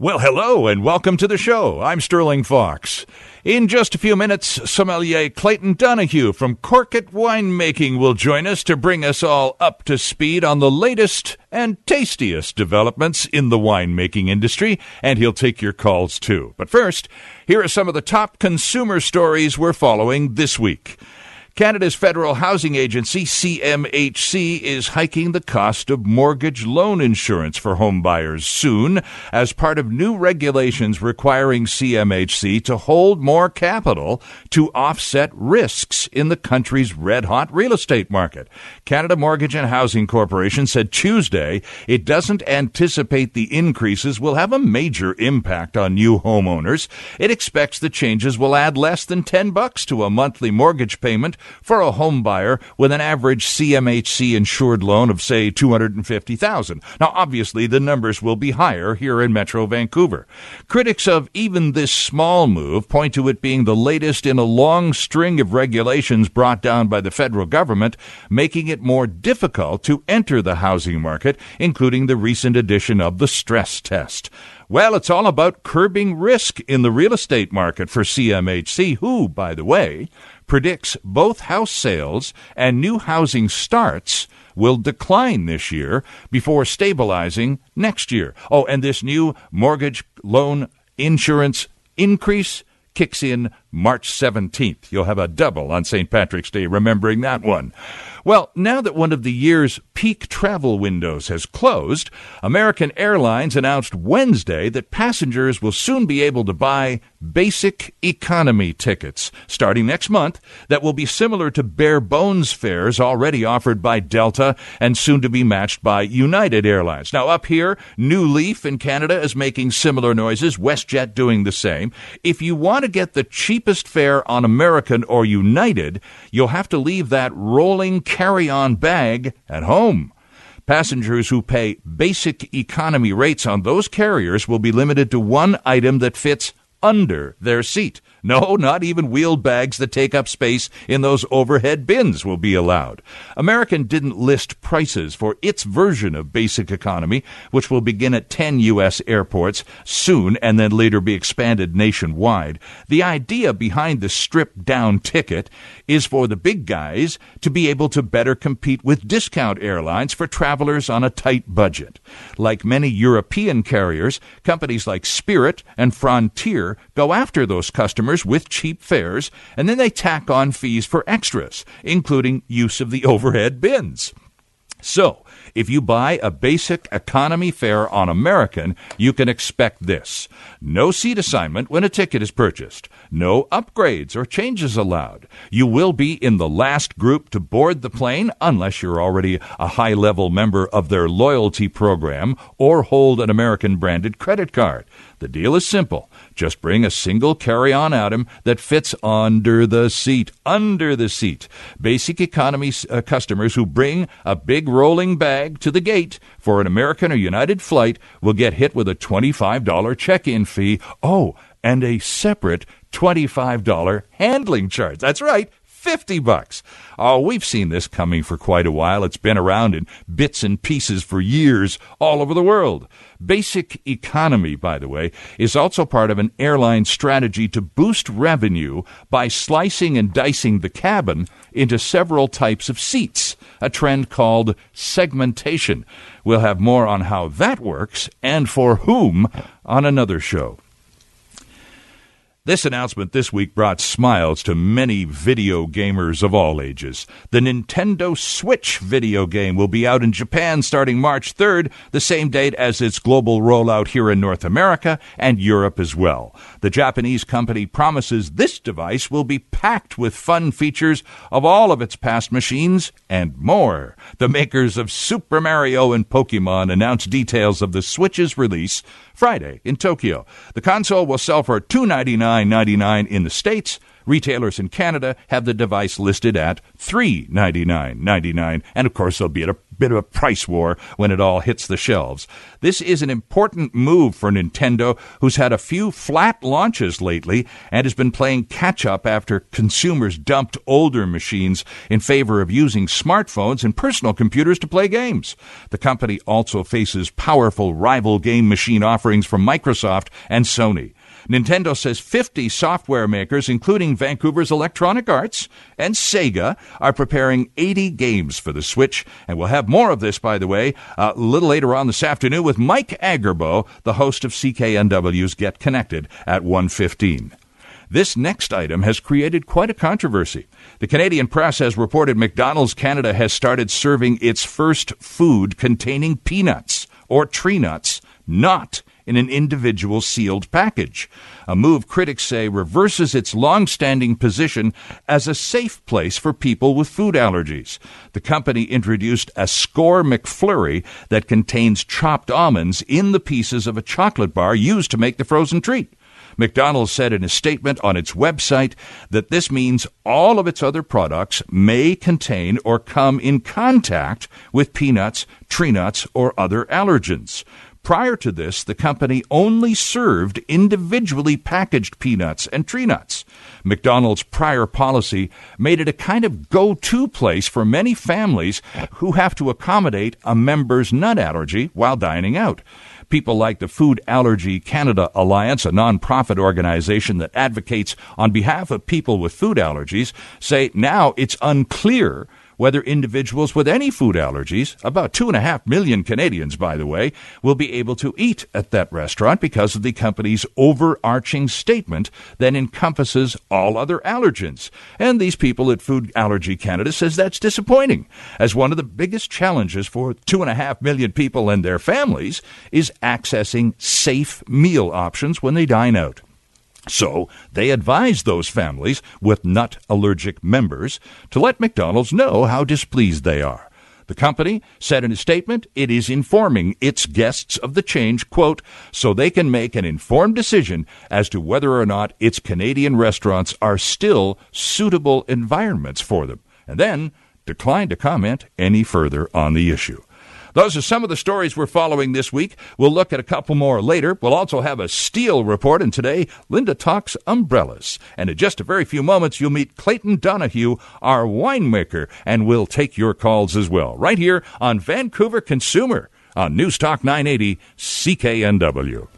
Well, hello and welcome to the show. I'm Sterling Fox. In just a few minutes, sommelier Clayton Donahue from Corkit Winemaking will join us to bring us all up to speed on the latest and tastiest developments in the winemaking industry, and he'll take your calls too. But first, here are some of the top consumer stories we're following this week. Canada's federal housing agency, CMHC, is hiking the cost of mortgage loan insurance for homebuyers soon as part of new regulations requiring CMHC to hold more capital to offset risks in the country's red hot real estate market. Canada Mortgage and Housing Corporation said Tuesday it doesn't anticipate the increases will have a major impact on new homeowners. It expects the changes will add less than 10 bucks to a monthly mortgage payment for a home buyer with an average CMHC insured loan of say 250,000. Now obviously the numbers will be higher here in Metro Vancouver. Critics of even this small move point to it being the latest in a long string of regulations brought down by the federal government, making it more difficult to enter the housing market, including the recent addition of the stress test. Well, it's all about curbing risk in the real estate market for CMHC, who, by the way, predicts both house sales and new housing starts will decline this year before stabilizing next year. Oh, and this new mortgage loan insurance increase kicks in March 17th. You'll have a double on St. Patrick's Day remembering that one. Well, now that one of the year's peak travel windows has closed, American Airlines announced Wednesday that passengers will soon be able to buy basic economy tickets starting next month that will be similar to bare bones fares already offered by Delta and soon to be matched by United Airlines. Now, up here, New Leaf in Canada is making similar noises, WestJet doing the same. If you want to get the cheapest fare on American or United, you'll have to leave that rolling carry on bag at home. Passengers who pay basic economy rates on those carriers will be limited to one item that fits under their seat. No, not even wheeled bags that take up space in those overhead bins will be allowed. American didn't list prices for its version of basic economy, which will begin at 10 U.S. airports soon and then later be expanded nationwide. The idea behind the stripped down ticket is for the big guys to be able to better compete with discount airlines for travelers on a tight budget. Like many European carriers, companies like Spirit and Frontier go after those customers with cheap fares, and then they tack on fees for extras, including use of the overhead bins. So, if you buy a basic economy fare on American, you can expect this. No seat assignment when a ticket is purchased. No upgrades or changes allowed. You will be in the last group to board the plane unless you're already a high level member of their loyalty program or hold an American branded credit card. The deal is simple. Just bring a single carry on item that fits under the seat. Under the seat. Basic economy uh, customers who bring a big rolling bag to the gate for an American or United flight will get hit with a $25 check in fee. Oh, and a separate $25 handling charge. That's right. 50 bucks. Oh, we've seen this coming for quite a while. It's been around in bits and pieces for years all over the world. Basic economy, by the way, is also part of an airline strategy to boost revenue by slicing and dicing the cabin into several types of seats, a trend called segmentation. We'll have more on how that works and for whom on another show. This announcement this week brought smiles to many video gamers of all ages. The Nintendo Switch video game will be out in Japan starting March 3rd, the same date as its global rollout here in North America and Europe as well. The Japanese company promises this device will be packed with fun features of all of its past machines and more. The makers of Super Mario and Pokemon announced details of the Switch's release Friday in Tokyo. The console will sell for $299.99 in the States Retailers in Canada have the device listed at $399.99, and of course there'll be a bit of a price war when it all hits the shelves. This is an important move for Nintendo, who's had a few flat launches lately and has been playing catch up after consumers dumped older machines in favor of using smartphones and personal computers to play games. The company also faces powerful rival game machine offerings from Microsoft and Sony. Nintendo says 50 software makers, including Vancouver's Electronic Arts and Sega, are preparing 80 games for the Switch. And we'll have more of this, by the way, uh, a little later on this afternoon with Mike Agerbo, the host of CKNW's Get Connected at 1.15. This next item has created quite a controversy. The Canadian press has reported McDonald's Canada has started serving its first food containing peanuts or tree nuts, not in an individual sealed package. A move critics say reverses its long-standing position as a safe place for people with food allergies. The company introduced a Skor McFlurry that contains chopped almonds in the pieces of a chocolate bar used to make the frozen treat. McDonald's said in a statement on its website that this means all of its other products may contain or come in contact with peanuts, tree nuts, or other allergens. Prior to this, the company only served individually packaged peanuts and tree nuts. McDonald's prior policy made it a kind of go to place for many families who have to accommodate a member's nut allergy while dining out. People like the Food Allergy Canada Alliance, a nonprofit organization that advocates on behalf of people with food allergies, say now it's unclear whether individuals with any food allergies, about two and a half million Canadians, by the way, will be able to eat at that restaurant because of the company's overarching statement that encompasses all other allergens. And these people at Food Allergy Canada says that's disappointing, as one of the biggest challenges for two and a half million people and their families is accessing safe meal options when they dine out. So they advised those families with nut allergic members to let McDonald's know how displeased they are. The company said in a statement it is informing its guests of the change, quote, so they can make an informed decision as to whether or not its Canadian restaurants are still suitable environments for them, and then declined to comment any further on the issue. Those are some of the stories we're following this week. We'll look at a couple more later. We'll also have a steel report, and today, Linda talks umbrellas. And in just a very few moments, you'll meet Clayton Donahue, our winemaker, and we'll take your calls as well, right here on Vancouver Consumer on News Talk 980 CKNW.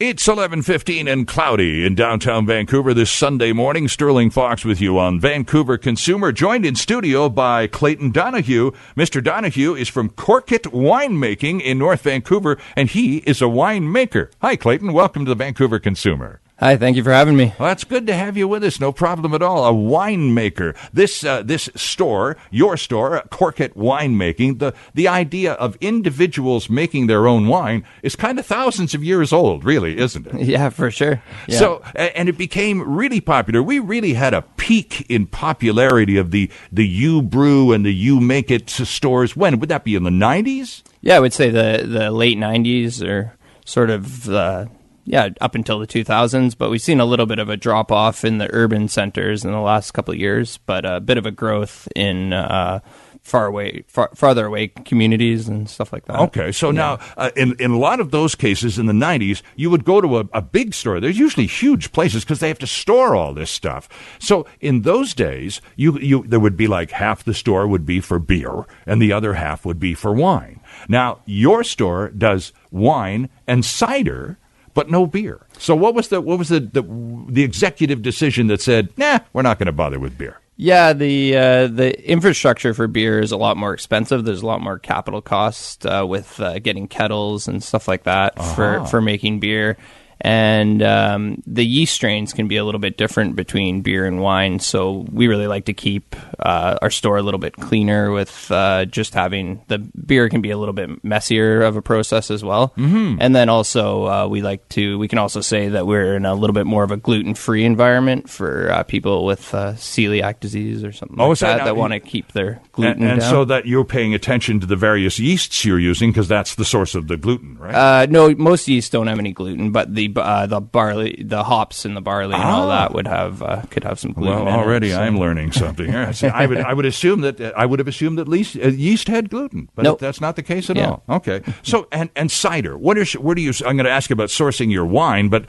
It's 11:15 and cloudy in downtown Vancouver this Sunday morning. Sterling Fox with you on Vancouver Consumer, joined in studio by Clayton Donahue. Mr. Donahue is from Corkit Winemaking in North Vancouver, and he is a winemaker. Hi, Clayton. Welcome to the Vancouver Consumer. Hi, thank you for having me. Well, that's good to have you with us. No problem at all. A winemaker. This uh, this store, your store, Corkit Winemaking. The the idea of individuals making their own wine is kind of thousands of years old, really, isn't it? Yeah, for sure. Yeah. So, and it became really popular. We really had a peak in popularity of the the you brew and the you make it stores. When would that be in the nineties? Yeah, I would say the the late nineties or sort of. Uh, yeah, up until the 2000s, but we've seen a little bit of a drop off in the urban centers in the last couple of years, but a bit of a growth in uh, far away, far, farther away communities and stuff like that. Okay, so yeah. now uh, in in a lot of those cases in the '90s, you would go to a, a big store. There's usually huge places because they have to store all this stuff. So in those days, you you there would be like half the store would be for beer and the other half would be for wine. Now your store does wine and cider but no beer. So what was the what was the the, the executive decision that said, "Nah, we're not going to bother with beer"? Yeah, the uh, the infrastructure for beer is a lot more expensive. There's a lot more capital cost uh, with uh, getting kettles and stuff like that uh-huh. for for making beer and um, the yeast strains can be a little bit different between beer and wine. So we really like to keep uh, our store a little bit cleaner with uh, just having the beer can be a little bit messier of a process as well. Mm-hmm. And then also uh, we like to we can also say that we're in a little bit more of a gluten free environment for uh, people with uh, celiac disease or something oh, like that that, that want to keep their gluten and, and so that you're paying attention to the various yeasts you're using because that's the source of the gluten, right? Uh, no, most yeasts don't have any gluten, but the the uh, the barley, the hops and the barley and all Ah. that would have uh, could have some gluten. Well, in it, already so- I'm learning something. See, I would I would assume that I would have assumed that least, uh, yeast had gluten, but Nope. that's not the case at Yeah. all. Okay, so and and cider. What is where do you? I'm going to ask you about sourcing your wine, but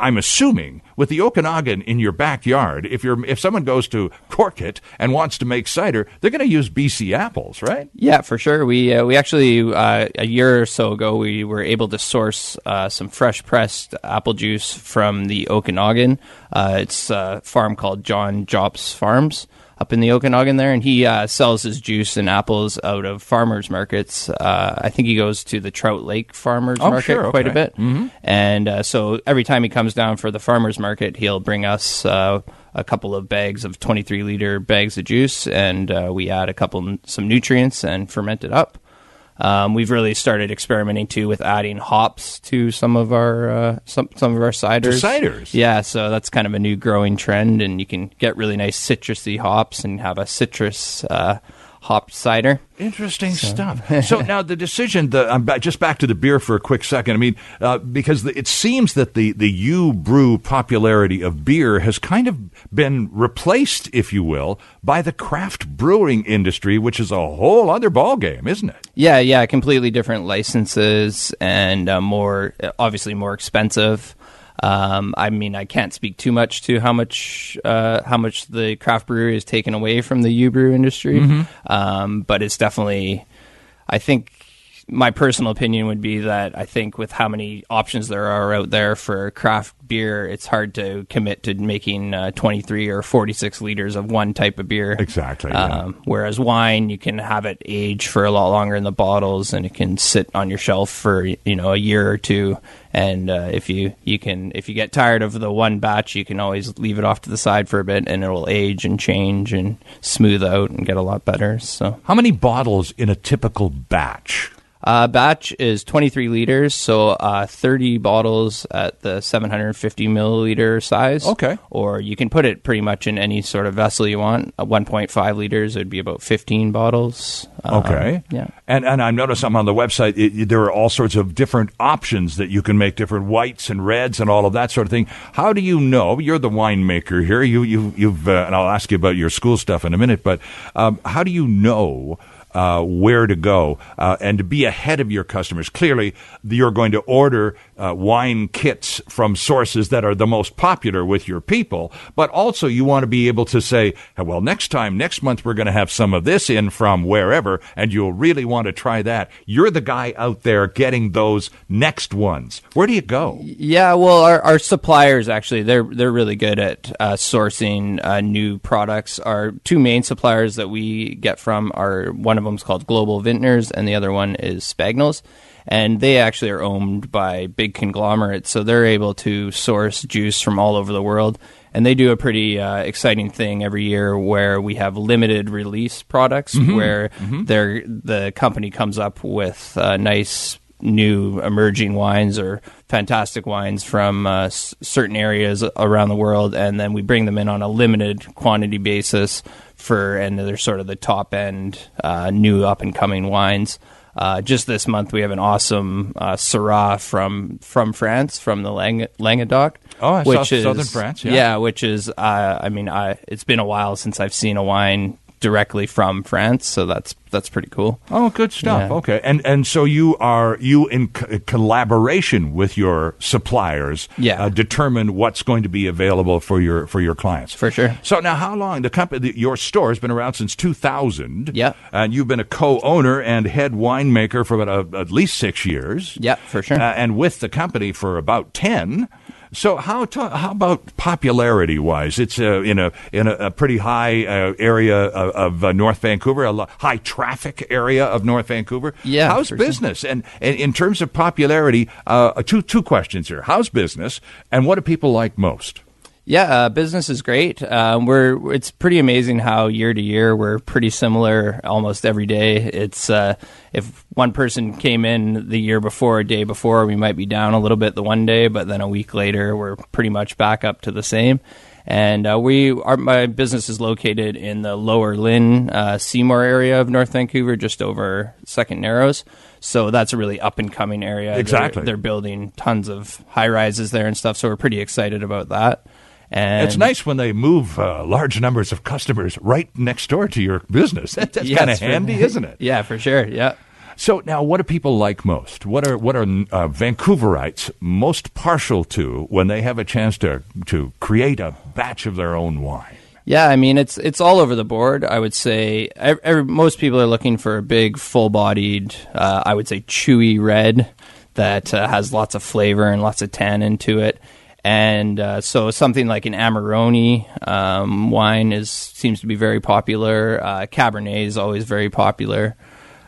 I'm assuming with the Okanagan in your backyard, if you're if someone goes to Corkit and wants to make cider, they're going to use BC apples, right? Yeah, for sure. We uh, we actually uh, a year or so ago we were able to source uh, some fresh pressed apple juice from the Okanagan. Uh, it's a farm called John Jops Farms up in the Okanagan there, and he uh, sells his juice and apples out of farmers markets. Uh, I think he goes to the Trout Lake Farmers Oh, Market sure, quite a bit, and uh, so every time he comes down for the farmers market, he'll bring us. Uh, a couple of bags of 23 liter bags of juice, and uh, we add a couple some nutrients and ferment it up. Um, we've really started experimenting too with adding hops to some of our uh, some some of our ciders. ciders? yeah. So that's kind of a new growing trend, and you can get really nice citrusy hops and have a citrus uh, hop cider. Interesting stuff. So now the decision. The I'm back, just back to the beer for a quick second. I mean, uh, because the, it seems that the the U brew popularity of beer has kind of been replaced, if you will, by the craft brewing industry, which is a whole other ballgame, isn't it? Yeah, yeah, completely different licenses and uh, more, obviously more expensive. Um, I mean, I can't speak too much to how much uh, how much the craft brewery has taken away from the U brew industry, um, but it's definitely, I think. My personal opinion would be that I think with how many options there are out there for craft beer, it's hard to commit to making uh, 23 or 46 liters of one type of beer. Exactly, yeah. Um, whereas wine, you can have it age for a lot longer in the bottles, and it can sit on your shelf for you know a year or two. And uh, if you you can if you get tired of the one batch, you can always leave it off to the side for a bit, and it will age and change and smooth out and get a lot better. So How many bottles in a typical batch? Uh, batch is 23 liters, so uh, 30 bottles at the 750 milliliter size. Okay. Or you can put it pretty much in any sort of vessel you want. Uh, 1.5 liters would be about 15 bottles. Um, Okay. yeah. And and I notice I'm on the website. It, it- there are all sorts of different options that you can make, different whites and reds and all of that sort of thing. How do you know? You're the winemaker here. You you you've uh, and I'll ask you about your school stuff in a minute. But um, how do you know? Uh, where to go uh, and to be ahead of your customers. Clearly, you're going to order uh, wine kits from sources that are the most popular with your people, but also you want to be able to say, well, next time, next month, we're going to have some of this in from wherever, and you'll really want to try that. You're the guy out there getting those next ones. Where do you go? Yeah, well, our, our suppliers actually they're they're really good at uh, sourcing uh, new products. Our two main suppliers that we get from are one of them's called Global Vintners, and the other one is Spagnols. And they actually are owned by big conglomerates, so they're able to source juice from all over the world. And they do a pretty uh, exciting thing every year where we have limited release products where they're, the company comes up with uh, nice new emerging wines or fantastic wines from uh, s- certain areas around the world, and then we bring them in on a limited quantity basis for, and they're sort of the top end uh, new up and coming wines. Uh, just this month, we have an awesome uh, Syrah from from France, from the Lang- Languedoc. Oh, I saw which is southern France, yeah. yeah, which is uh, I mean, I, it's been a while since I've seen a wine directly from France, so that's that's pretty cool. Oh, good stuff. Yeah. Okay, and and so you are you in co- collaboration with your suppliers, Yeah. uh, determine what's going to be available for your for your clients. For sure. So now, how long the company, your store has been around since two thousand? Yeah. and you've been a co-owner and head winemaker for about uh, at least six years. Yeah, for sure. uh, and with the company for about ten. So how ta- how about popularity wise? It's uh, in a in a, a pretty high uh, area of, of uh, North Vancouver, a lo- high traffic area of North Vancouver. Yeah, how's for sure. business? And, and in terms of popularity, uh, two two questions here: How's business, and what do people like most? Yeah, uh, business is great. Um, we're it's pretty amazing how year to year we're pretty similar almost every day. It's uh, if one person came in the year before, a day before, we might be down a little bit the one day, but then a week later we're pretty much back up to the same. And uh, we, our, my business is located in the Lower Lynn, uh, Seymour area of North Vancouver, just over Second Narrows. So that's a really up and coming area. Exactly. They're, they're building tons of high rises there and stuff. So we're pretty excited about that. And It's nice when they move uh, large numbers of customers right next door to your business. That, that's Yes, kind of handy, isn't it? Yeah, for sure. Yeah. So now, what do people like most? What are what are uh, Vancouverites most partial to when they have a chance to to create a batch of their own wine? Yeah, I mean it's it's all over the board. I would say ev every, most people are looking for a big, full-bodied, uh, I would say chewy red that uh, has lots of flavor and lots of tannin to it. And uh, so something like an Amarone um, wine is seems to be very popular. Uh, Cabernet is always very popular.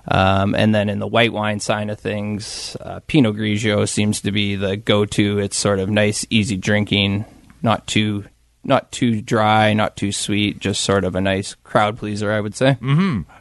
Um, and then in the white wine side of things, uh, Pinot Grigio seems to be the go-to. It's sort of nice, easy drinking, not too not too dry, not too sweet, just sort of a nice crowd pleaser, I would say.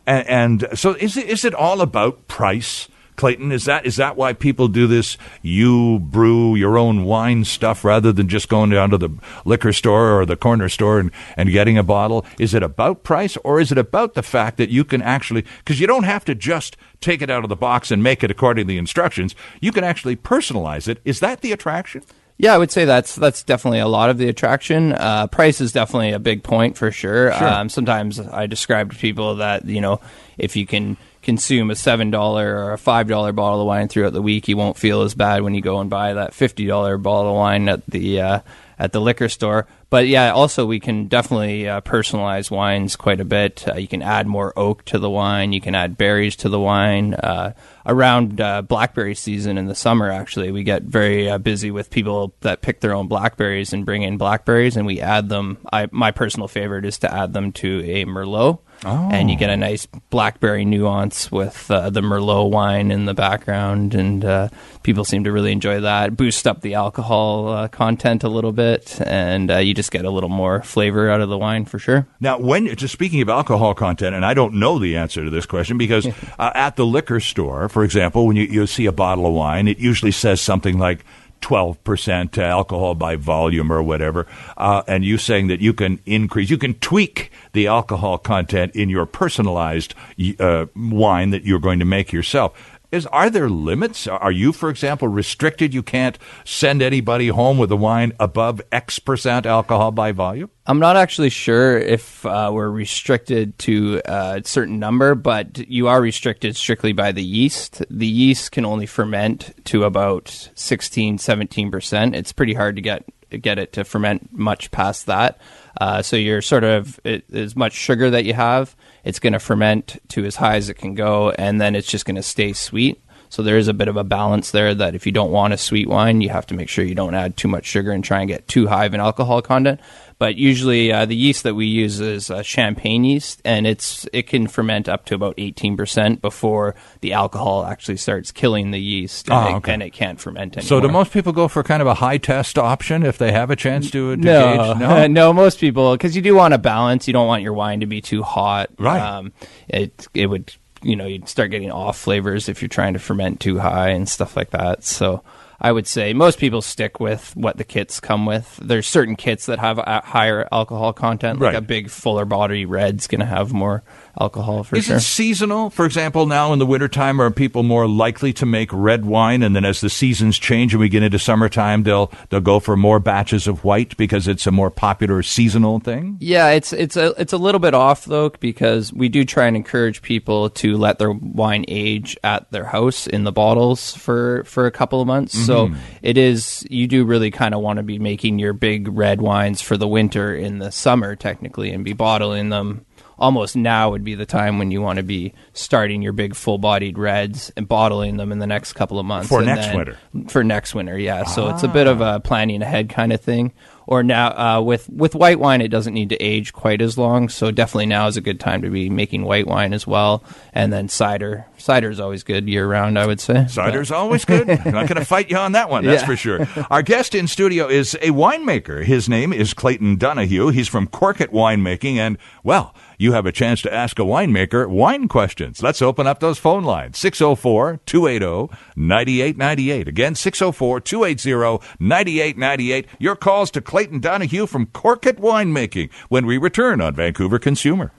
And, and so, is it is it all about price, Clayton? Is that is that why people do this? You brew your own wine stuff rather than just going down to the liquor store or the corner store and, and getting a bottle. Is it about price, or is it about the fact that you can actually because you don't have to just take it out of the box and make it according to the instructions. You can actually personalize it. Is that the attraction? Yeah, I would say that's that's definitely a lot of the attraction. Uh, price is definitely a big point for sure. Sure. Um, sometimes I describe to people that you know if you can consume a seven dollar or a five dollar bottle of wine throughout the week, you won't feel as bad when you go and buy that fifty dollar bottle of wine at the uh, at the liquor store. But yeah, also we can definitely uh, personalize wines quite a bit. Uh, you can add more oak to the wine. You can add berries to the wine. Uh, around uh, blackberry season in the summer, actually, we get very uh, busy with people that pick their own blackberries and bring in blackberries, and we add them. I, my personal favorite is to add them to a Merlot. And you get a nice blackberry nuance with uh, the Merlot wine in the background, and uh, people seem to really enjoy that. Boost up the alcohol uh, content a little bit, and uh, you just get a little more flavor out of the wine for sure. Now, when just speaking of alcohol content, and I don't know the answer to this question because uh, at the liquor store, for example, when you, you see a bottle of wine, it usually says something like 12% alcohol by volume or whatever. Uh, and you saying that you can increase, you can tweak the alcohol content in your personalized uh, wine that you're going to make yourself. Is are there limits? Are you, for example, restricted? You can't send anybody home with a wine above X percent alcohol by volume. I'm not actually sure if uh, we're restricted to a certain number, but you are restricted strictly by the yeast. The yeast can only ferment to about 16, 17%. It's pretty hard to get get it to ferment much past that. Uh, so you're sort of it, as much sugar that you have, it's going to ferment to as high as it can go, and then it's just going to stay sweet. So there is a bit of a balance there that if you don't want a sweet wine, you have to make sure you don't add too much sugar and try and get too high of an alcohol content. But usually, uh, the yeast that we use is uh, champagne yeast, and it's it can ferment up to about eighteen percent before the alcohol actually starts killing the yeast, and, Ah, it, and it can't ferment anymore. So, do most people go for kind of a high test option if they have a chance to, to no, gauge? No, no, most people because you do want a balance. You don't want your wine to be too hot. Right. Um, it it would you know you'd start getting off flavors if you're trying to ferment too high and stuff like that. So I would say most people stick with what the kits come with. There's certain kits that have a higher alcohol content. Like Right. a big fuller body red's going to have more alcohol for Is sure. it seasonal? For example, now in the wintertime, are people more likely to make red wine? And then as the seasons change and we get into summertime, they'll they'll go for more batches of white because it's a more popular seasonal thing? Yeah, it's it's a it's a little bit off though because we do try and encourage people to let their wine age at their house in the bottles for for a couple of months. So mm-hmm. it is you do really kind of want to be making your big red wines for the winter in the summer technically and be bottling them almost now would be the time when you want to be starting your big full-bodied reds and bottling them in the next couple of months For next then- winter. for next winter yeah so it's a bit of a planning ahead kind of thing or now uh, with with white wine it doesn't need to age quite as long so definitely now is a good time to be making white wine as well and then cider cider is always good year round i would say Cider's always good. I'm not going to fight you on that one, that's Yeah. for sure. Our guest in studio is a winemaker. His name is Clayton Donahue. He's from Corkit Winemaking, and, well, you have a chance to ask a winemaker wine questions. Let's open up those phone lines 604 280 9898. Again, 604 280 9898. Your calls to Clayton Donahue from Corkit Winemaking when we return on Vancouver Consumer.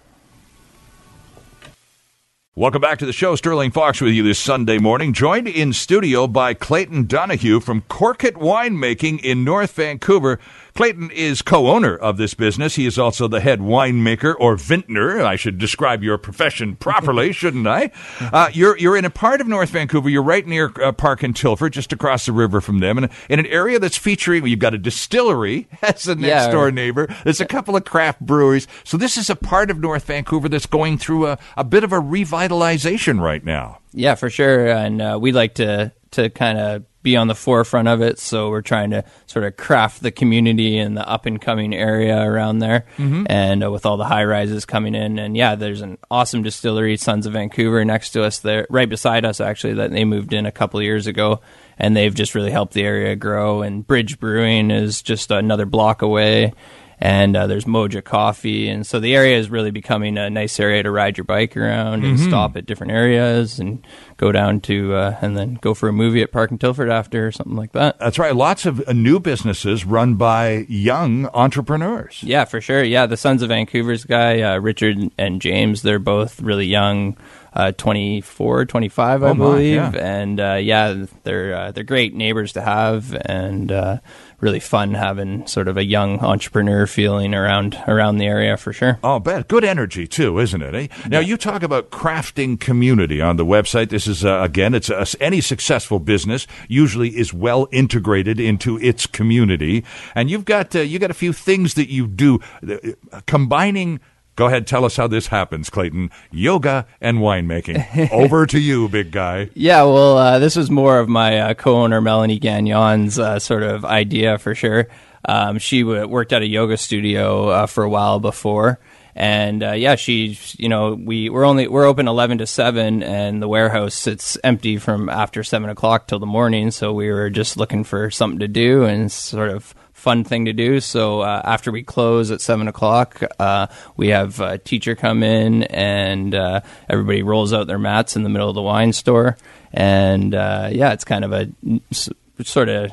Welcome back to the show. Sterling Fox with you this Sunday morning, joined in studio by Clayton Donahue from Corkit Winemaking in North Vancouver. Clayton is co-owner of this business. He is also the head winemaker or vintner. I should describe your profession properly, shouldn't I? Uh, you're you're in a part of North Vancouver. You're right near uh, Park and Tilford, just across the river from them, and in an area that's featuring. You've got a distillery as a next Yeah. door neighbor. There's a couple of craft breweries. So this is a part of North Vancouver that's going through a, a bit of a revitalization right now. Yeah, for sure. And uh, we like to to kind of be on the forefront of it. So we're trying to sort of craft the community and the up and coming area around there. And uh, with all the high rises coming in, and yeah, there's an awesome distillery, Sons of Vancouver, next to us there, right beside us actually. That they moved in a couple of years ago, and they've just really helped the area grow. And Bridge Brewing is just another block away. And uh, there's Moja Coffee, and so the area is really becoming a nice area to ride your bike around and stop at different areas and go down to uh, and then go for a movie at Park and Tilford after or something like that. That's right. Lots of uh, new businesses run by young entrepreneurs. Yeah, for sure. Yeah, the Sons of Vancouver's guy, uh, Richard and James, they're both really young, uh, 24, 25, I Oh, my, believe. yeah. And uh, yeah, they're uh, they're great neighbors to have, and uh, really fun having sort of a young entrepreneur feeling around around the area for sure. Oh, bet. Good energy, too, isn't it? Eh? Now, you talk about crafting community on the website. This is, uh, again, it's uh, any successful business usually is well integrated into its community. And you've got, uh, you got a few things that you do uh, combining. Go ahead, tell us how this happens, Clayton. Yoga and winemaking. Over to you, big guy. Yeah, well, uh, this was more of my uh, co-owner Melanie Gagnon's uh, sort of idea for sure. Um, she w- worked at a yoga studio uh, for a while before, and uh, yeah, she, you know, we we're only we're open eleven to seven, and the warehouse sits empty from after seven o'clock till the morning. So we were just looking for something to do and sort of fun thing to do. So uh, after we close at seven o'clock, uh, we have a teacher come in and uh, everybody rolls out their mats in the middle of the wine store. And uh, yeah, it's kind of a s- sort of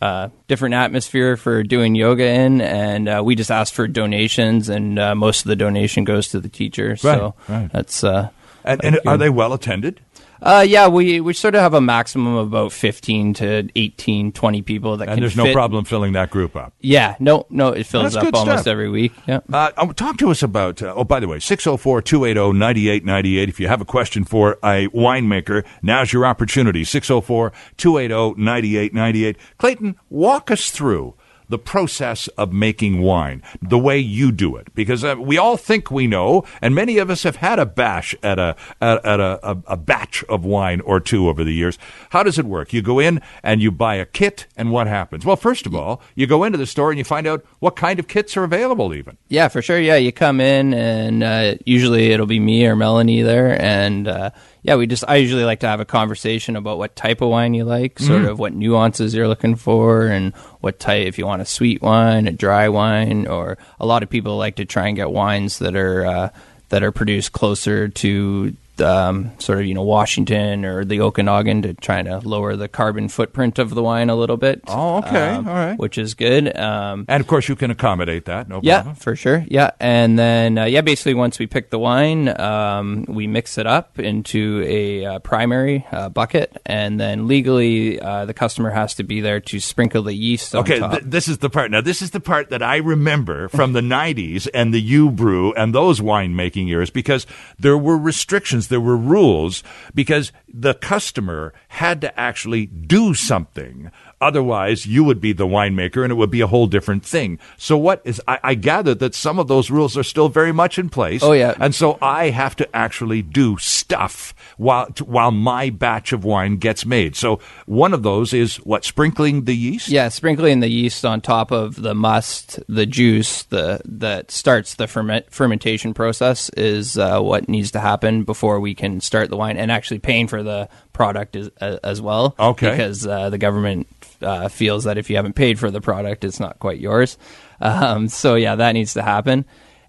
uh, different atmosphere for doing yoga in. And uh, we just ask for donations, and uh, most of the donation goes to the teacher. so Right, right. that's. Uh, And, and are they well attended? Uh, yeah, we, we sort of have a maximum of about 15 to 18, 20 people that And can there's no problem filling that group up. Yeah, no, no, it fills That's up almost stuff. every week. Yeah. Uh, um, talk to us about, uh, oh, by the way, 604 280 9898. If you have a question for a winemaker, now's your opportunity. 604 280 9898. Clayton, walk us through the process of making wine, the way you do it, because uh, we all think we know, and many of us have had a bash at a at, at a, a, a batch of wine or two over the years. How does it work? You go in and you buy a kit, and what happens? Well, first of all, you go into the store and you find out what kind of kits are available, even. Yeah, for sure. Yeah, you come in, and uh, usually it'll be me or Melanie there, and uh, yeah, we just I usually like to have a conversation about what type of wine you like, sort of what nuances you're looking for, and what type if you want a sweet wine, a dry wine, or a lot of people like to try and get wines that are uh, that are produced closer to. Um, sort of, you know, Washington or the Okanagan to try to lower the carbon footprint of the wine a little bit. Oh, okay. Um, All right. Which is good. Um, And of course, you can accommodate that. No yeah, problem. for sure. Yeah, and then uh, yeah, basically once we pick the wine, um, we mix it up into a uh, primary uh, bucket, and then legally uh, the customer has to be there to sprinkle the yeast. On Okay, top. th- this is the part. Now, this is the part that I remember from the 90s and the U Brew and those winemaking years because there were restrictions, there were rules, because the customer had to actually do something. Otherwise, you would be the winemaker and it would be a whole different thing. So, what is, I, I gather that some of those rules are still very much in place. Oh, yeah. And so I have to actually do stuff while, while my batch of wine gets made. So, one of those is what, sprinkling the yeast? Yeah, sprinkling the yeast on top of the must, the juice, the that starts the ferment, fermentation process is uh, what needs to happen before we can start the wine, and actually paying for the product as, as well. Okay. because uh, the government uh, feels that if you haven't paid for the product, it's not quite yours. Um, so yeah, that needs to happen.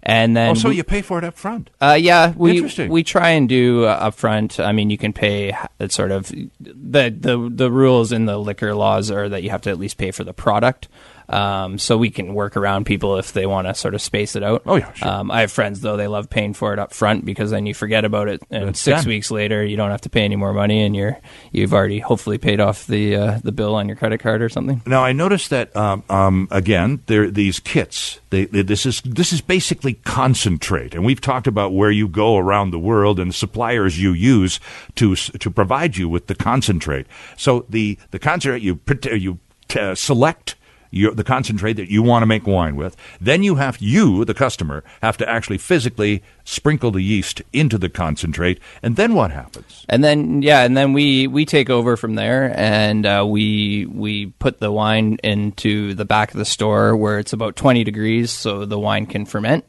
And then Oh, so we- you pay for it up front. uh, yeah, we Interesting. we try and do uh, front. I mean, you can pay it's sort of the the the rules in the liquor laws are that you have to at least pay for the product. Um, so we can work around people if they want to sort of space it out. Oh, yeah, sure. Um, I have friends though; they love paying for it up front because then you forget about it, and It's six done. weeks later you don't have to pay any more money, and you're you've already hopefully paid off the uh, the bill on your credit card or something. Now I noticed that um, um, again. There these kits. They, they- this is this is basically concentrate, and we've talked about where you go around the world and the suppliers you use to to provide you with the concentrate. So the the concentrate you you uh, select. Your, the concentrate that you want to make wine with, then you have you, the customer, have to actually physically sprinkle the yeast into the concentrate, and then what happens? And then yeah, and then we we take over from there, and uh, we we put the wine into the back of the store where it's about twenty degrees, so the wine can ferment.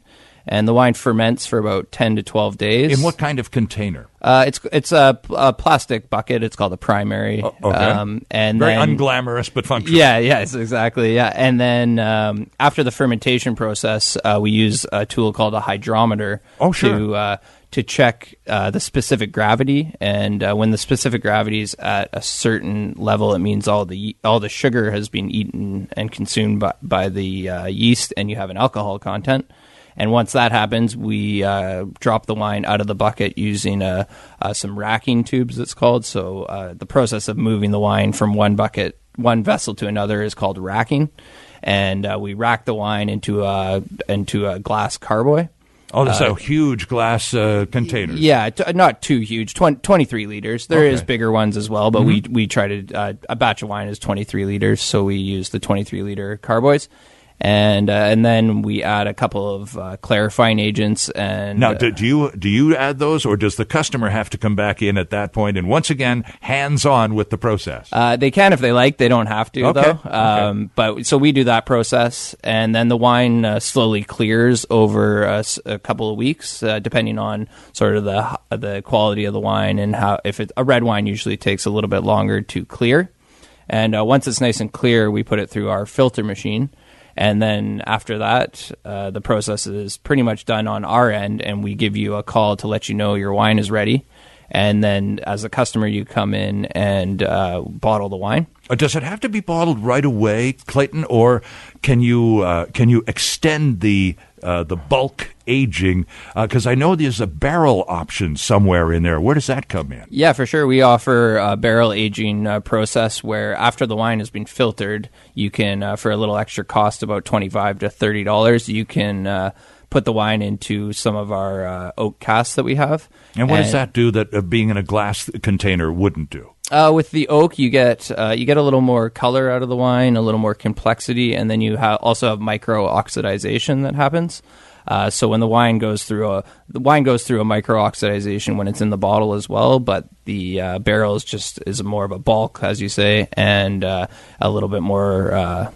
And the wine ferments for about ten to twelve days. In what kind of container? Uh, it's it's a, a plastic bucket. It's called a primary. Oh, okay. Um, and Very then, unglamorous but functional. yeah, yes, exactly. Yeah, and then um, after the fermentation process, uh, we use a tool called a hydrometer Oh, sure. to uh, to check uh, the specific gravity. And uh, when the specific gravity is at a certain level, it means all the all the sugar has been eaten and consumed by, by the uh, yeast, and you have an alcohol content. And once that happens, we uh, drop the wine out of the bucket using uh, uh, some racking tubes. It's called. So uh, the process of moving the wine from one bucket, one vessel to another, is called racking. And uh, we rack the wine into a into a glass carboy. Oh, a huge glass uh, container. Yeah, t- not too huge. 20, 23 liters. There is Okay. Mm-hmm. bigger ones as well, but we we try to uh, a batch of wine is twenty three liters, so we use the twenty three liter carboys, and uh, and then we add a couple of uh, clarifying agents and Now, uh, do, do you do you add those, or does the customer have to come back in at that point and once again hands on with the process? Uh, they can if they like. They don't have to Okay, though. okay. Um, but so we do that process, and then the wine uh, slowly clears over a couple of weeks, uh, depending on sort of the the quality of the wine and how. If it, a red wine usually takes a little bit longer to clear, and uh, once it's nice and clear, we put it through our filter machine. And then after that, uh, the process is pretty much done on our end, and we give you a call to let you know your wine is ready. And then, as a customer, you come in and uh, bottle the wine. Uh, does it have to be bottled right away, Clayton, or can you uh, can you extend the uh, the bulk aging? Because I know there's a barrel option somewhere in there. Where does that come in? Yeah, for sure. We offer a barrel aging uh, process where after the wine has been filtered, you can, uh, for a little extra cost, about twenty-five to thirty dollars, you can uh, put the wine into some of our uh, oak casks that we have. And what does that do that uh, being in a glass container wouldn't do? Uh, with the oak, you get uh, you get a little more color out of the wine, a little more complexity, and then you ha- also have micro oxidization that happens. Uh, so when the wine goes through a the wine goes through a micro oxidization when it's in the bottle as well, but the uh, barrel is just is more of a bulk, as you say, and uh, a little bit more uh,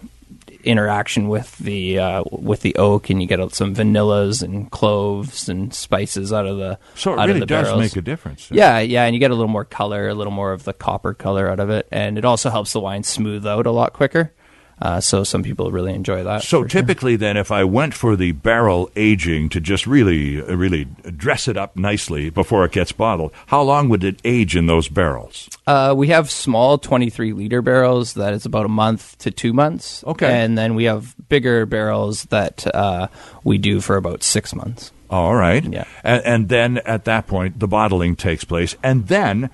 interaction with the uh, with the oak, and you get some vanillas and cloves and spices out of the So it out really of the does barrels. make a difference. Yeah, yeah, and you get a little more color, a little more of the copper color out of it, and it also helps the wine smooth out a lot quicker. Uh, so some people really enjoy that. So for sure. typically, then, if I went for the barrel aging to just really, uh, really dress it up nicely before it gets bottled, how long would it age in those barrels? uh, we have small 23 liter barrels that is about a month to two months. Okay. and then we have bigger barrels that uh, we do for about six months. All right. Yeah. And, and then at that point, the bottling takes place, and then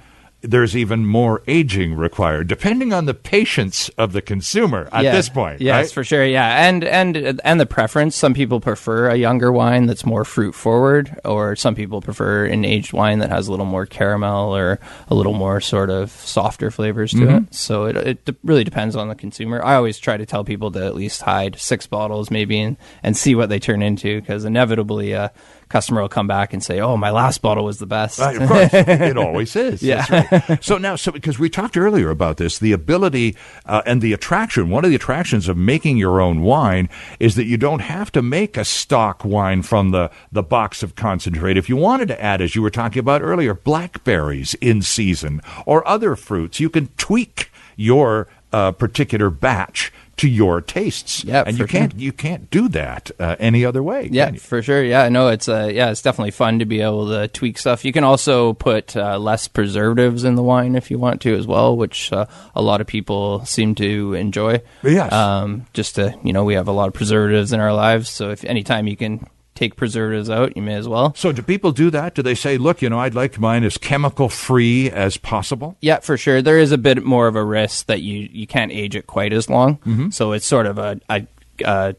there's even more aging required, depending on the patience of the consumer at Yeah. this point. Yes, right? for sure. Yeah, and and and the preference. Some people prefer a younger wine that's more fruit forward, or some people prefer an aged wine that has a little more caramel or a little more sort of softer flavors to Mm-hmm. it. So it it de- really depends on the consumer. I always try to tell people to at least hide six bottles, maybe, and and see what they turn into, because inevitably a customer will come back and say, "Oh, my last bottle was the best." Right, of course, it always is. Yeah. Right. So now, so because we talked earlier about this, the ability uh, and the attraction. One of the attractions of making your own wine is that you don't have to make a stock wine from the the box of concentrate. If you wanted to add, as you were talking about earlier, blackberries in season or other fruits, you can tweak your. a particular batch to your tastes. Yeah, and you can't sure. you can't do that uh, any other way. Yeah, for sure. Yeah, no, it's uh, yeah, it's definitely fun to be able to tweak stuff. You can also put uh, less preservatives in the wine if you want to as well, which uh, a lot of people seem to enjoy. Yes. Um, just to you know, we have a lot of preservatives in our lives, so if anytime you can take preservatives out, you may as well. So do people do that? Do they say, "Look, you know, I'd like mine as chemical free as possible"? Yeah, for sure. There is a bit more of a risk that you, you can't age it quite as long. Mm-hmm. So it's sort of a, a, uh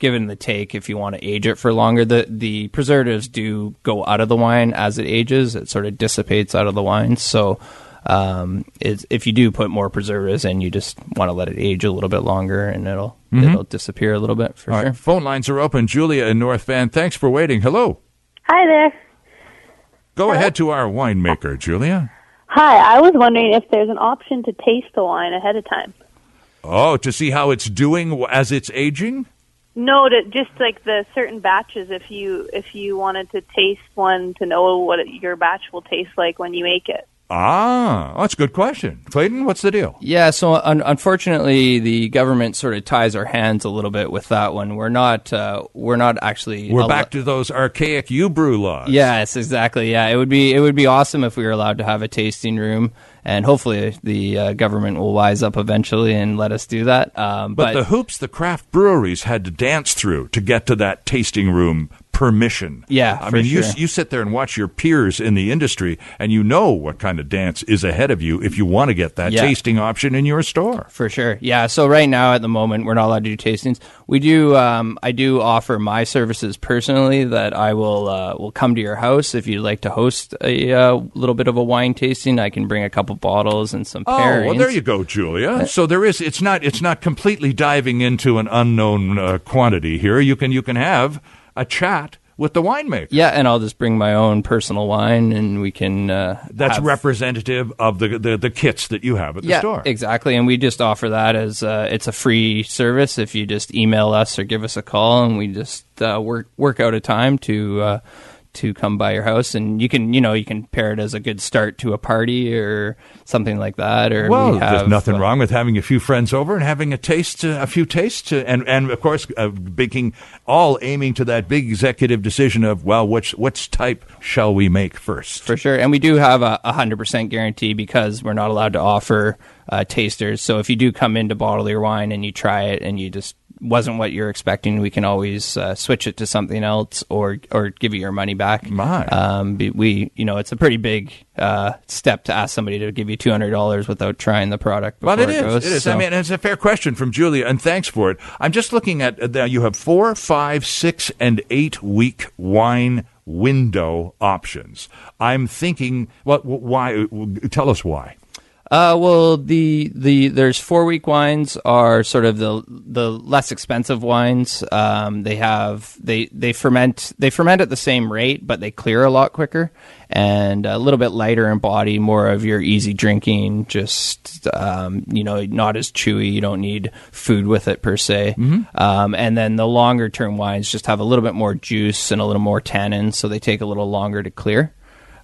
given the take if you want to age it for longer. The the preservatives do go out of the wine as it ages. It sort of dissipates out of the wine. So um, it's, if you do put more preservatives in, you just want to let it age a little bit longer, and it'll it'll disappear a little bit for Mm-hmm. All sure. right, phone lines are open. Julia in North Van, thanks for waiting. Hello. Hi there. Go ahead to our winemaker, Julia. Hi, I was wondering if there's an option to taste the wine ahead of time. Oh, to see how it's doing as it's aging? No, to just like the certain batches. If you if you wanted to taste one to know what your batch will taste like when you make it. Ah, that's a good question. Clayton, what's the deal? Yeah, so un- unfortunately, the government sort of ties our hands a little bit with that one. We're not uh, we're not actually We're al- back to those archaic U brew laws. Yes, exactly. Yeah, it would be it would be awesome if we were allowed to have a tasting room, and hopefully the uh, government will wise up eventually and let us do that. Um, But, the hoops the craft breweries had to dance through to get to that tasting room permission. Yeah, I mean, you sure. you sit there and watch your peers in the industry, and you know what kind of dance is ahead of you if you want to get that Yeah. tasting option in your store. For sure. Yeah. So right now at the moment we're not allowed to do tastings. We do um, I do offer my services personally that I will uh, will come to your house if you'd like to host a uh, little bit of a wine tasting. I can bring a couple bottles and some Oh, pairings. well, there you go, Julia. So there is. It's not. It's not completely diving into an unknown uh, quantity here. You can. You can have a chat with the winemaker. Yeah, and I'll just bring my own personal wine and we can uh, That's have- representative of the, the the kits that you have at the yeah, store. exactly. And we just offer that as uh, it's a free service. If you just email us or give us a call, and we just uh, work work out a time to uh, to come by your house, and you can you know you can pair it as a good start to a party or something like that. Or Well, we have, there's nothing uh, wrong with having a few friends over and having a taste, uh, a few tastes, uh, and and of course, uh, making all aiming to that big executive decision of well, which which type shall we make first? For sure, and we do have a a hundred percent guarantee because we're not allowed to offer uh, tasters. So if you do come in to bottle your wine and you try it and you just wasn't what you're expecting, we can always uh, switch it to something else or or give you your money back. My. um, we you know it's a pretty big uh, step to ask somebody to give you two hundred dollars without trying the product. Before Well, it is. goes, it is. I mean, it's a fair question from Julia, and thanks for it. I'm just looking at uh, the, you have four, five, six, and eight week wine window options. I'm thinking, what? why? Tell us why. Uh, well, the the there's four week wines are sort of the the less expensive wines. Um, they have they they ferment they ferment at the same rate, but they clear a lot quicker and a little bit lighter in body, more of your easy drinking. Just um, you know, not as chewy. You don't need food with it per se. Um, and then the longer term wines just have a little bit more juice and a little more tannin, so they take a little longer to clear.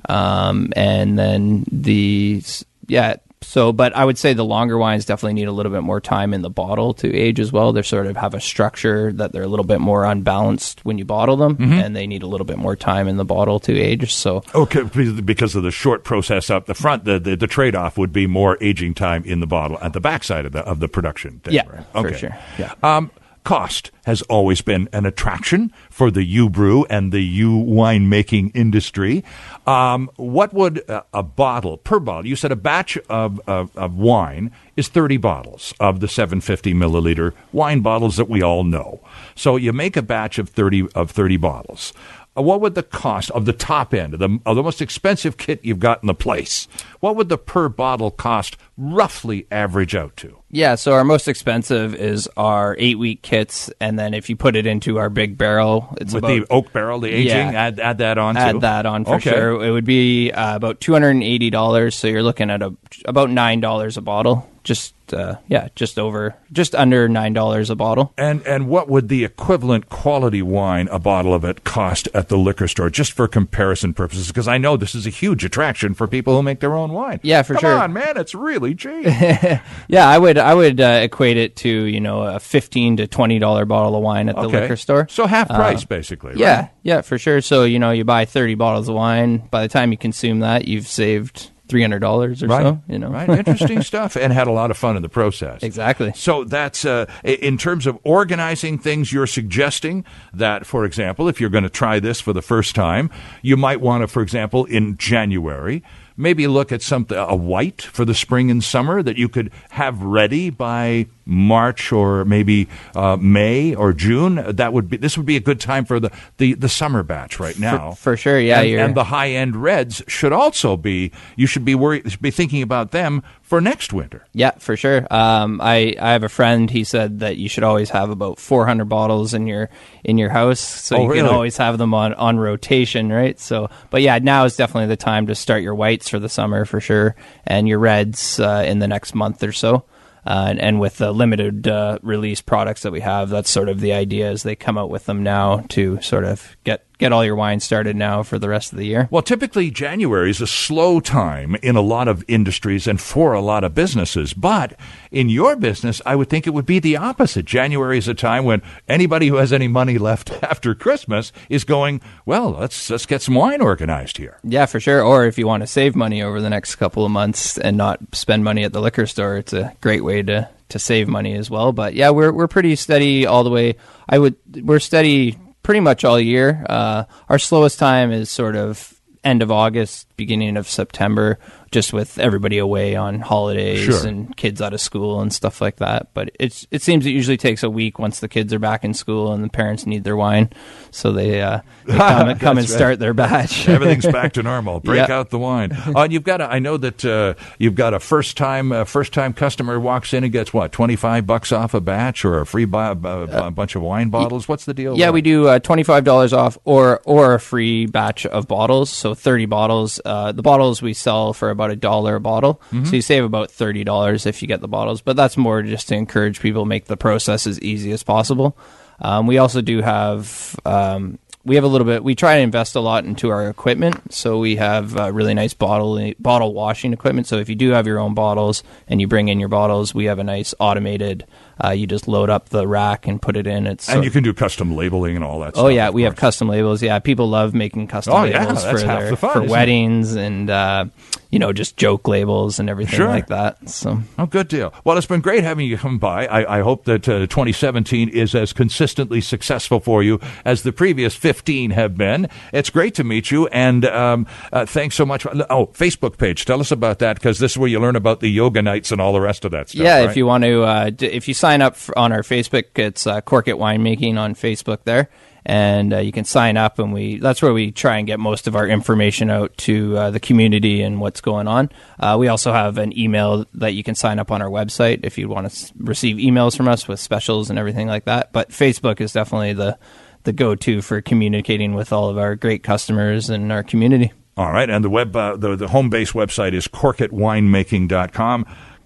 Um, and then the yeah. So, but I would say the longer wines definitely need a little bit more time in the bottle to age as well. They sort of have a structure that they're a little bit more unbalanced when you bottle them, and they need a little bit more time in the bottle to age. So, Okay, because of the short process up the front, the the, the trade off would be more aging time in the bottle at the backside of the of the production. thing, Yeah, right? for Okay. sure. Yeah. Um, cost has always been an attraction for the U brew and the U winemaking industry. Um, what would a, a bottle per bottle? You said a batch of, of, of wine is 30 bottles of the 750 milliliter wine bottles that we all know. So you make a batch of 30 of 30 bottles. Uh, What would the cost of the top end of the, of the most expensive kit you've got in the place? What would the per bottle cost roughly average out to? yeah, so our most expensive is our eight week kits, and then if you put it into our big barrel, it's With about the oak barrel, the aging, Yeah. add add that on. add too. that on for Okay. sure. It would be uh, about two hundred and eighty dollars. So you're looking at a, about nine dollars a bottle. Just uh, yeah, just over, just under nine dollars a bottle. And and what would the equivalent quality wine, a bottle of it, cost at the liquor store, just for comparison purposes? Because I know this is a huge attraction for people who make their own wine. Yeah, for Come sure. on, man, it's really Yeah, I would I would uh, equate it to you know a fifteen to twenty dollar bottle of wine at the Okay. liquor store. So half Uh, price, basically. right? Yeah, yeah, for sure. So you know, you buy thirty bottles of wine. By the time you consume that, you've saved three hundred dollars or Right. so. You know, right? Interesting stuff, and had a lot of fun in the process. exactly. So that's uh, in terms of organizing things. You're suggesting that, for example, if you're going to try this for the first time, you might want to, for example, in January, maybe look at something a white for the spring and summer that you could have ready by March or maybe uh, May or June. That would be this would be a good time for the the, the summer batch right now. for sure, yeah, and, and the high end reds should also be. You should be worried. Should Be thinking about them for next winter. Yeah, for sure. Um, I I have a friend. He said that you should always have about 400 bottles in your in your house, so Oh, you really? can always have them on on rotation, right? So, but yeah, now is definitely the time to start your whites for the summer for sure, and your reds uh, in the next month or so. Uh, and, and with the limited uh, release products that we have, that's sort of the idea. as they come out with them now to sort of get get all your wine started now for the rest of the year. Well, typically January is a slow time in a lot of industries and for a lot of businesses. But in your business, I would think it would be the opposite. January is a time when anybody who has any money left after Christmas is going, well, let's let's get some wine organized here. Yeah, for sure. Or if you want to save money over the next couple of months and not spend money at the liquor store, it's a great way to to save money as well. But yeah, we're we're pretty steady all the way. I would we're steady pretty much all year. Uh, our slowest time is sort of end of August, beginning of September, just with everybody away on holidays Sure. and kids out of school and stuff like that. But it's it seems it usually takes a week once the kids are back in school and the parents need their wine, so they, uh, they come, and- come and right. start their batch. Everything's back to normal. Break Yeah. out the wine. Uh, you've got. A, I know that uh, you've got a first time uh, first time customer walks in and gets what twenty five bucks off a batch or a free bu- bu- a bunch of wine bottles. What's the deal? Yeah, we do uh, twenty five dollars off, or or a free batch of bottles. So thirty bottles. Uh, the bottles we sell for about a dollar a bottle. So you save about thirty dollars if you get the bottles. But that's more just to encourage people to make the process as easy as possible. Um, we also do have. Um, we have a little bit. We try to invest a lot into our equipment, so we have uh, really nice bottle bottle washing equipment. So if you do have your own bottles and you bring in your bottles, we have a nice automated. Uh, you just load up the rack and put it in. It's and you can do custom labeling and all that. Stuff. Oh stuff, yeah, we have custom labels. Yeah, people love making custom Oh, labels that's for their the fun, for isn't it? weddings and uh, you know just joke labels and everything Sure. like that. So Oh, good deal. Well, it's been great having you come by. I, I hope that uh, 2017 is as consistently successful for you as the previous 15 have been. It's great to meet you, and um, uh, thanks so much. Oh, Facebook page. Tell us about that because this is where you learn about the yoga nights and all the rest of that stuff. yeah, right? if you want to, uh, d- if you sign up for, on our Facebook, it's uh, Corkit Winemaking on Facebook there. And uh, you can sign up, and we that's where we try and get most of our information out to uh, the community and what's going on. Uh, we also have an email that you can sign up on our website if you want to s- receive emails from us with specials and everything like that. But Facebook is definitely the the go to for communicating with all of our great customers and our community. All right, and the web, uh, the, the home base website is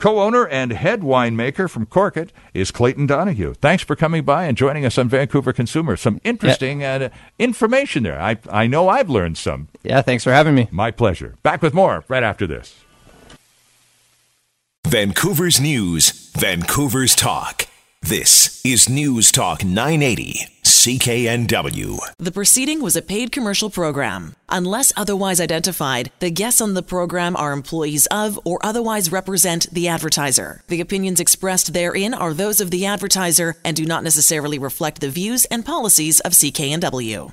corkitwinemaking.com. Co-owner and head winemaker from Corkit is Clayton Donahue. Thanks for coming by and joining us on Vancouver Consumer. Some interesting uh, information there. I I know I've learned some. Yeah, thanks for having me. My pleasure. Back with more right after this. Vancouver's News, Vancouver's Talk. This is News Talk 980, CKNW. The proceeding was a paid commercial program. Unless otherwise identified, the guests on the program are employees of or otherwise represent the advertiser. The opinions expressed therein are those of the advertiser and do not necessarily reflect the views and policies of CKNW.